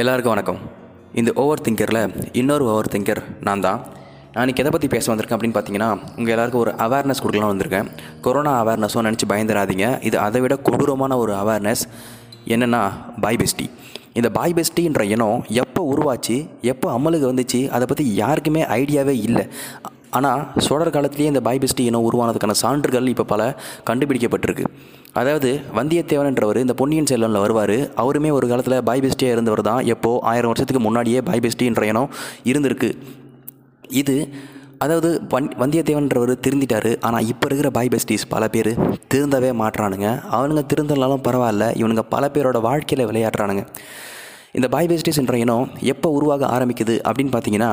எல்லாருக்கும் வணக்கம். இந்த ஓவர் திங்கரில் இன்னொரு ஓவர் திங்கர் நான் தான். நான் எதை பற்றி பேச வந்திருக்கேன் அப்படின்னு பார்த்தீங்கன்னா உங்கள் எல்லாருக்கும் ஒரு அவேர்னஸ் கொடுக்கலாம் வந்திருக்கேன். கொரோனா அவேர்னஸும் நினச்சி பயந்துடாதீங்க. இது அதை விட கொடூரமான ஒரு அவேர்னஸ் என்னென்னா பாய் பெஸ்டி இந்த பாய் பெஸ்டின்ற இனம் எப்போ உருவாச்சு எப்போ அமலுக்கு வந்துச்சு அதை பற்றி யாருக்குமே ஐடியாவே இல்லை. ஆனால் சோழர் காலத்திலேயே இந்த பாய்பெஸ்டி இனம் உருவானதுக்கான சான்றுகள் இப்போ பல கண்டுபிடிக்கப்பட்டிருக்கு. அதாவது வந்தியத்தேவன்ன்றவர் இந்த பொன்னியின் செல்வனில் வருவார். அவருமே ஒரு காலத்தில் பாய்பெஸ்டியாக இருந்தவர் தான். எப்போது ஆயிரம் வருஷத்துக்கு முன்னாடியே பாய்பெஸ்டின்ற இனம் இருந்திருக்கு. இது அதாவது வன் வந்தியத்தேவன்றவர் திருந்திட்டார். ஆனால் இப்போ இருக்கிற பாய் பெஸ்டிஸ் பல பேர் திருந்தவே மாட்டுறானுங்க அவனுங்க திருந்தலாலும் பரவாயில்ல. இவனுங்க பல பேரோட வாழ்க்கையில் விளையாடுறானுங்க. இந்த பாய் என்ற இனம் எப்போ உருவாக ஆரம்பிக்குது அப்படின்னு பார்த்தீங்கன்னா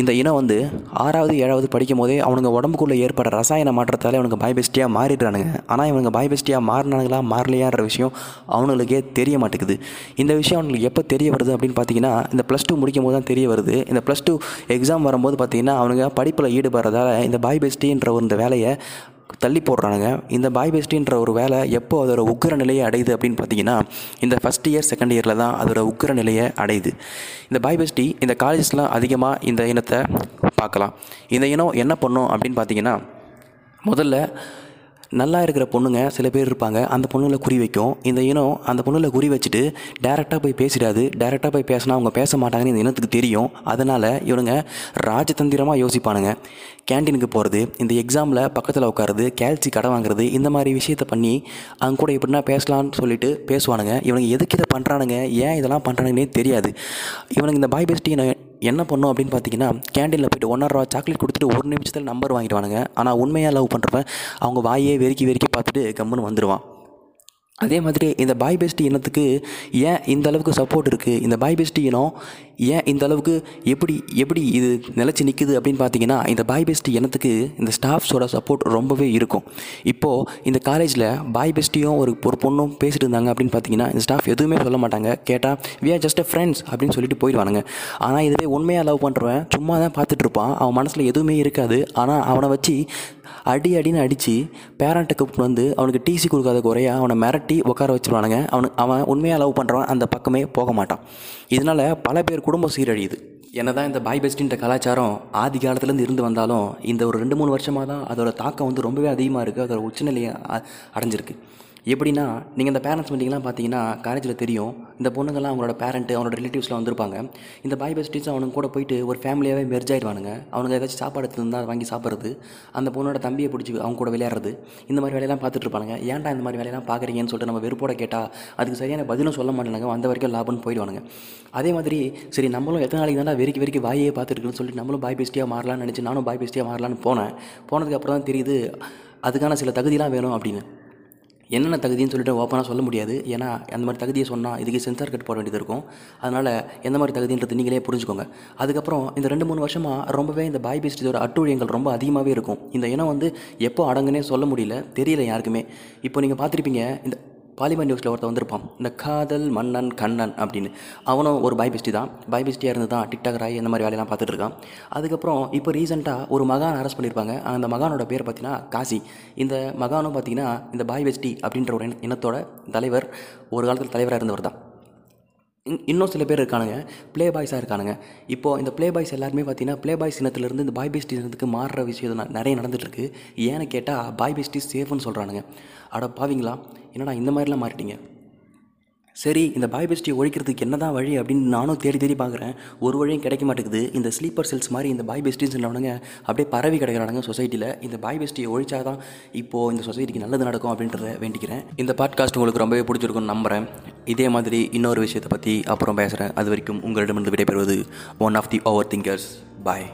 இந்த இனம் வந்து ஆறாவது ஏழாவது படிக்கும் போதே அவனுங்க உடம்புக்குள்ளே ஏற்படுற ரசாயன மாற்றத்தால் அவனுங்க பாய் பேஸ்டியாக மாறிடுறானுங்க. ஆனால் இவனுங்க பாய் பெஸ்டியாக மாறினானுங்களா மாறலையான்ற விஷயம் அவனுங்களுக்கே தெரிய மாட்டேங்குது. இந்த விஷயம் அவனுங்களுக்கு எப்போ தெரிய வருது அப்படின்னு பார்த்தீங்கன்னா இந்த ப்ளஸ் டூ முடிக்கும் போது தான் தெரிய வருது. இந்த ப்ளஸ் டூ எக்ஸாம் வரும்போது பார்த்தீங்கன்னா அவனுங்க படிப்பில் ஈடுபடுறதால இந்த பாய் பெஸ்டின்ற ஒரு இந்த வேலையை தள்ளி போடுறானுங்க. இந்த பாய் பெஸ்டின்ற ஒரு வேலை எப்போ அதோட உக்கிர நிலையை அடையுது அப்படின்னு பார்த்தீங்கன்னா இந்த ஃபஸ்ட் இயர் செகண்ட் இயரில் தான் அதோட உக்கிர நிலையை அடையுது. இந்த பாய் பெஸ்டி இந்த காலேஜஸ்லாம் அதிகமாக இந்த இனத்தை பார்க்கலாம். இந்த இனம் என்ன பண்ணும் அப்படின்னு பார்த்தீங்கன்னா முதல்ல நல்லா இருக்கிற பொண்ணுங்க சில பேர் இருப்பாங்க. அந்த பொண்ணுல குறி வைக்கும். இந்த இனம் அந்த பொண்ணுல குறி வச்சுட்டு டேரெக்டாக போய் பேசிடாது. டேரெக்டாக போய் பேசினா அவங்க பேச மாட்டாங்கன்னு இந்த இனத்துக்கு தெரியும். அதனால் இவனுங்க ராஜதந்திரமாக யோசிப்பானுங்க. கேண்டீனுக்கு போகிறது இந்த எக்ஸாமில் பக்கத்தில் உட்காருது கேல்சி கடை வாங்குறது இந்த மாதிரி விஷயத்தை பண்ணி அவங்க கூட எப்படின்னா பேசலாம்னு சொல்லிட்டு பேசுவானுங்க. இவனுங்க எதுக்கு இதை பண்ணுறானுங்க ஏன் இதெல்லாம் பண்ணுறானுங்கன்னே தெரியாது. இவனுங்க இந்த பாய் பெஸ்ட்டி என்ன பண்ணும் அப்படின்னு பார்த்தீங்கன்னா கேண்டீனில் போய்ட்டு ஒன்றரை ரூபா சாக்லேட் கொடுத்துட்டு ஒரு நிமிஷத்தில் நம்பர் வாங்கிடுவானுங்க. ஆனால் உண்மையாக லவ் பண்ணுறப்ப அவங்க வாயே வெறுக்கி வெறுக்கி பார்த்துட்டு கம்முன்னு வந்துடுவான் அதே மாதிரி இந்த பாய் பெஸ்டி இனத்துக்கு ஏன் இந்த அளவுக்கு சப்போர்ட் இருக்குது இந்த பாய் பெஸ்ட்டி இனம் ஏன் இந்த அளவுக்கு எப்படி எப்படி இது நிலச்சி நிற்குது அப்படின்னு பார்த்தீங்கன்னா இந்த பாய் பெஸ்டி இனத்துக்கு இந்த ஸ்டாஃப்ஸோட சப்போர்ட் ரொம்பவே இருக்கும். இப்போது இந்த காலேஜில் பாய் பெஸ்ட்டியும் ஒரு ஒரு பொண்ணும் பேசிட்டு இருந்தாங்க அப்படின்னு பார்த்தீங்கன்னா இந்த ஸ்டாஃப் எதுவுமே சொல்ல மாட்டாங்க. கேட்டால் வி ஆர் ஜஸ்ட் ஃப்ரெண்ட்ஸ் அப்படின்னு சொல்லிட்டு போயிடுவானுங்க. ஆனால் இதுவே உண்மையாக லவ் பண்ணுறவன் சும்மா தான் பார்த்துட்டு இருப்பான். அவன் மனசில் எதுவுமே இருக்காது. ஆனால் அவனை வச்சு அடி அடின்னு அடித்து பேரண்ட்டை கூப்பிட்டு வந்து அவனுக்கு டிசி கொடுக்காத குறையாக அவனை மிரட்டி உட்கார வச்சுருவானுங்க. அவனுக்கு அவன் உண்மையாக லவ் பண்ணுறவன் அந்த பக்கமே போக மாட்டான். இதனால் பல பேர் குடும்பம் சீரழியுது. என்ன தான் இந்த பாய் பெஸ்டின்ற கலாச்சாரம் ஆதி காலத்துலேருந்து இருந்து வந்தாலும் இந்த ஒரு ரெண்டு மூணு வருஷமாக தான் அதோட தாக்கம் வந்து ரொம்பவே அதிகமாக இருக்குது அதோட உச்சநிலையை அ- அடைஞ்சிருக்கு. எப்படின்னா நீங்கள் இந்த பேரண்ட்ஸ் மீட்டிங்லாம் பார்த்தீங்கன்னா காலேஜில் தெரியும். இந்த பொண்ணுங்கள்லாம் அவங்களோட பேரண்ட்டு அவனோட ரிலேட்டிவ்ஸ்லாம் வந்திருப்பாங்க. இந்த பாய் பெஸ்டிஸ் அவனுங்க கூட போயிட்டு ஒரு ஃபேமிலியாகவே மெர்ஜ் ஆயிடுவானுங்க. அவனுங்க ஏதாச்சும் சாப்பாடு எடுத்துருந்தா அதை வாங்கி சாப்பிட்றது. அந்த பொண்ணோட தம்பியை பிடிச்சி அவங்க கூட விளையாடுறது. இந்த மாதிரி வேலையெல்லாம் பார்த்துட்டு இருப்பானுங்க. ஏன்டா இந்த மாதிரி வேலையெல்லாம் பார்க்குறீங்கன்னு சொல்லிட்டு நம்ம வெறுப்போட கேட்டால் அதுக்கு சரியான பதிலும் சொல்ல மாட்டானுங்க. வந்த வரைக்கும் லாபம்னு போயிடுவானுங்க. அதே மாதிரி சரி நம்மளும் எத்தனை நாளைக்கு தானே வெறிக்கி வெறிக்கி வாயே பார்த்துருக்குன்னு சொல்லிட்டு நம்மளும் பாய் பெஸ்டியாக மாறலாம்னு நினச்சி நானும் பாய் பெஸ்டியாக மாறலான்னு போனேன். போனதுக்கு அப்புறம் தான் தெரியுது அதுக்கான சில தகுதிலாம் வேணும் அப்படின்னு. என்னென்ன தகுதின்னு சொல்லிட்டு ஓப்பனாக சொல்ல முடியாது. ஏன்னா அந்த மாதிரி தகுதியை சொன்னால் இதுக்கு சென்சார் கட் போட வேண்டியது இருக்கும். அதனால் எந்த மாதிரி தகுதின்றது நீங்களே புரிஞ்சுக்கோங்க. அதுக்கப்புறம் இந்த ரெண்டு மூணு வருஷமாக ரொம்பவே இந்த பாய் பேஸ்டிஸோட அட்டுழியங்கள் ரொம்ப அதிகமாகவே இருக்கும். இந்த இனம் வந்து எப்போ அடங்குனே சொல்ல முடியல தெரியல யாருக்குமே. இப்போ நீங்கள் பார்த்துருப்பீங்க இந்த பாலிமர் நியூஸில் ஒருத்தர் வந்திருப்பான். இந்த காதல் மன்னன் கண்ணன் அப்படின்னு. அவனும் ஒரு பாய் பெஸ்டி தான். பாய் பெஸ்டியாக இருந்து தான் டிக்டாக் ராய் இந்த மாதிரி வேலையெல்லாம் பார்த்துட்டு இருக்கான். அதுக்கப்புறம் இப்போ ரீசெண்டாக ஒரு மகான் அரெஸ்ட் பண்ணியிருப்பாங்க. அந்த மகானோட பேர் பார்த்தீங்கன்னா காசி. இந்த மகானும் பார்த்தீங்கன்னா இந்த பாய் பெஸ்டி அப்படின்ற ஒரு இனத்தோட தலைவர் ஒரு காலத்தில் தலைவராக இருந்தவர் தான். இன்- இன்னும் சில பேர் இருக்கானுங்க. ப்ளே பாய்ஸாக இருக்கானுங்க. இப்போது இந்த ப்ளே பாய்ஸ் எல்லாருமே பார்த்தீங்கன்னா ப்ளே பாய்ஸ் இனத்துலேருந்து இந்த பாய் பெஸ்டி இனத்துக்கு மாறுற விஷயம் நிறைய நடந்துட்டுருக்கு ஏன்னு கேட்டால் பாய் பெஸ்டி சேஃப்னு சொல்கிறானுங்க அட பாவீங்களா? என்னடா இந்த மாதிரிலாம் மாறிட்டீங்க? சரி இந்த பாய் பெஸ்டியை ஒழிக்கிறதுக்கு என்ன தான் வழி அப்படின்னு நானும் தேடி தேடி பார்க்குறேன். ஒரு வழியும் கிடைக்க மாட்டேங்குது. இந்த ஸ்லீப்பர் செல்ஸ் மாதிரி இந்த பாய் பெஸ்டின்னு சொன்னவனுங்க அப்படியே பரவி கிடைக்கிறானுங்க சொசைட்டியில் இந்த பாய் பெஸ்டியை ஒழிச்சா தான் இப்போது இந்த சொசைட்டிக்கு நல்லது நடக்கும் அப்படின்றத வேண்டிக்கிறேன். இந்த பாட்காஸ்ட் உங்களுக்கு ரொம்பவே பிடிச்சிருக்கும்னு நம்புகிறேன் இதே மாதிரி இன்னொரு விஷயத்தை பற்றி அப்புறம் பேசுகிறேன் அது வரைக்கும் உங்களிடமிருந்து விடைபெறுவது one of the overthinkers bye